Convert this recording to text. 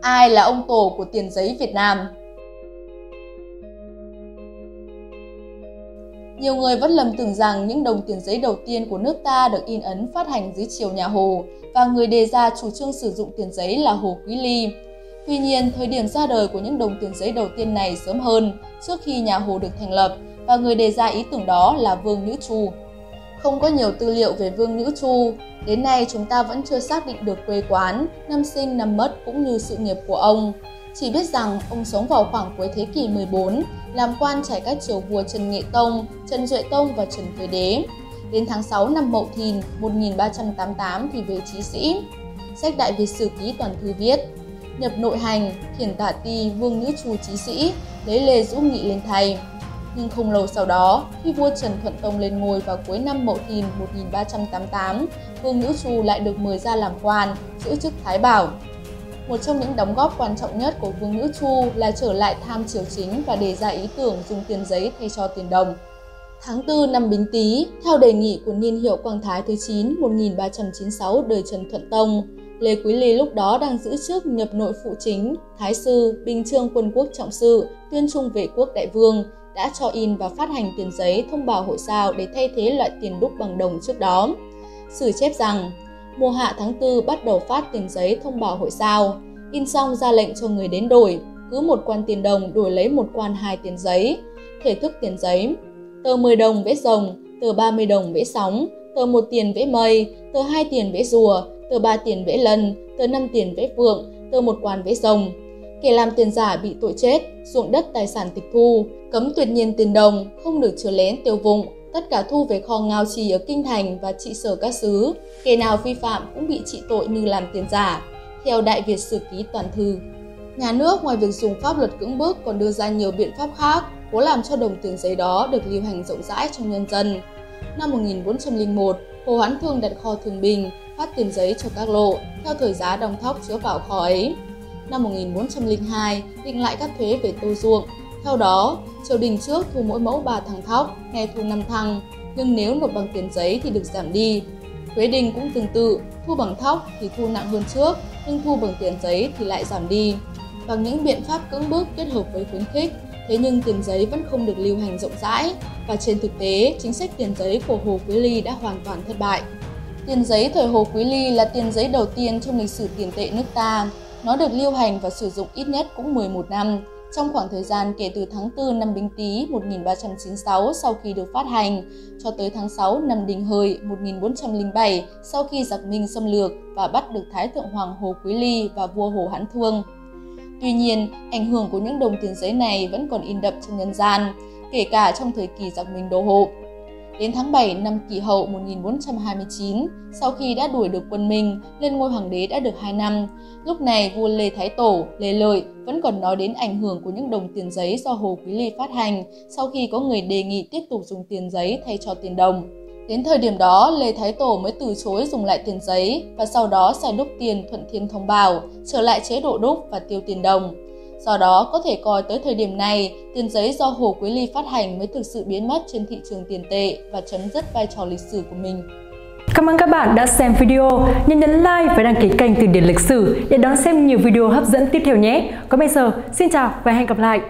Ai là ông tổ của tiền giấy Việt Nam? Nhiều người vẫn lầm tưởng rằng những đồng tiền giấy đầu tiên của nước ta được in ấn phát hành dưới triều nhà Hồ và người đề ra chủ trương sử dụng tiền giấy là Hồ Quý Ly. Tuy nhiên, thời điểm ra đời của những đồng tiền giấy đầu tiên này sớm hơn, trước khi nhà Hồ được thành lập, và người đề ra ý tưởng đó là Vương Nhữ Trù, không có nhiều tư liệu về Vương Nhữ Chu, đến nay chúng ta vẫn chưa xác định được quê quán, năm sinh, năm mất cũng như sự nghiệp của ông. Chỉ biết rằng ông sống vào khoảng cuối thế kỷ 14, làm quan trải các triều vua Trần Nghệ Tông, Trần Duệ Tông và Trần Quế Đế. Đến tháng 6 năm Mậu Thìn 1388 thì về trí sĩ. Sách Đại Việt Sử Ký Toàn Thư viết, nhập nội hành, khiển tả ti vương nữ chu trí sĩ, lấy Lê Dũng Nghị lên thay. Nhưng không lâu sau đó, khi vua Trần Thuận Tông lên ngôi vào cuối năm Mậu Thìn 1388, Vương Nữ Chu lại được mời ra làm quan, giữ chức Thái Bảo. Một trong những đóng góp quan trọng nhất của Vương Nữ Chu là trở lại tham triều chính và đề ra ý tưởng dùng tiền giấy thay cho tiền đồng. Tháng 4 năm Bính Tý, theo đề nghị của niên hiệu Quang Thái thứ 9 1396 đời Trần Thuận Tông, Lê Quý Ly lúc đó đang giữ chức nhập nội phụ chính, thái sư, bình trương quân quốc trọng sự, tuyên trung vệ quốc đại vương, đã cho in và phát hành tiền giấy thông báo hội sao để thay thế loại tiền đúc bằng đồng trước đó. Sử chép rằng, mùa hạ tháng 4 bắt đầu phát tiền giấy thông báo hội sao, in xong ra lệnh cho người đến đổi, cứ một quan tiền đồng đổi lấy một quan hai tiền giấy. Thể thức tiền giấy, tờ 10 đồng vẽ rồng, tờ 30 đồng vẽ sóng, tờ 1 tiền vẽ mây, tờ 2 tiền vẽ rùa, tờ 3 tiền vẽ lần, tờ 5 tiền vẽ phượng, tờ 1 quan vẽ rồng. Kẻ làm tiền giả bị tội chết, ruộng đất tài sản tịch thu, cấm tuyệt nhiên tiền đồng, không được chứa lén tiêu vùng, tất cả thu về kho ngao trì ở kinh thành và trị sở các xứ. Kẻ nào vi phạm cũng bị trị tội như làm tiền giả. Theo Đại Việt Sử Ký Toàn Thư, nhà nước ngoài việc dùng pháp luật cưỡng bức còn đưa ra nhiều biện pháp khác, cố làm cho đồng tiền giấy đó được lưu hành rộng rãi trong nhân dân. Năm 1401, Hồ Hoán Thương đặt kho Thường Bình, phát tiền giấy cho các lộ, theo thời giá đồng thóc chứa vào kho ấy. Năm 1402, định lại các thuế về tô ruộng. Theo đó, triều đình trước thu mỗi mẫu 3 thằng thóc, nghe thu 5 thằng, nhưng nếu nộp bằng tiền giấy thì được giảm đi. Thuế đình cũng tương tự, thu bằng thóc thì thu nặng hơn trước, nhưng thu bằng tiền giấy thì lại giảm đi. Bằng những biện pháp cưỡng bức kết hợp với khuyến khích, thế nhưng tiền giấy vẫn không được lưu hành rộng rãi và trên thực tế, chính sách tiền giấy của Hồ Quý Ly đã hoàn toàn thất bại. Tiền giấy thời Hồ Quý Ly là tiền giấy đầu tiên trong lịch sử tiền tệ nước ta. Nó được lưu hành và sử dụng ít nhất cũng 11 năm, trong khoảng thời gian kể từ tháng 4 năm Bính Tý 1396 sau khi được phát hành, cho tới tháng 6 năm Đinh Hợi 1407 sau khi giặc Minh xâm lược và bắt được Thái Thượng Hoàng Hồ Quý Ly và vua Hồ Hán Thương. Tuy nhiên, ảnh hưởng của những đồng tiền giấy này vẫn còn in đậm trong nhân gian, kể cả trong thời kỳ giặc Minh đô hộ. Đến tháng 7 năm Kỷ Hậu 1429, sau khi đã đuổi được quân Minh, lên ngôi hoàng đế đã được 2 năm. Lúc này vua Lê Thái Tổ, Lê Lợi vẫn còn nói đến ảnh hưởng của những đồng tiền giấy do Hồ Quý Ly phát hành sau khi có người đề nghị tiếp tục dùng tiền giấy thay cho tiền đồng. Đến thời điểm đó, Lê Thái Tổ mới từ chối dùng lại tiền giấy và sau đó xài đúc tiền thuận thiên thông bảo, trở lại chế độ đúc và tiêu tiền đồng. Do đó, có thể coi tới thời điểm này, tiền giấy do Hồ Quý Ly phát hành mới thực sự biến mất trên thị trường tiền tệ và chấm dứt vai trò lịch sử của mình. Cảm ơn các bạn đã xem video. Nhớ nhấn like và đăng ký kênh Từ điển lịch sử để đón xem nhiều video hấp dẫn tiếp theo nhé. Còn bây giờ, xin chào và hẹn gặp lại.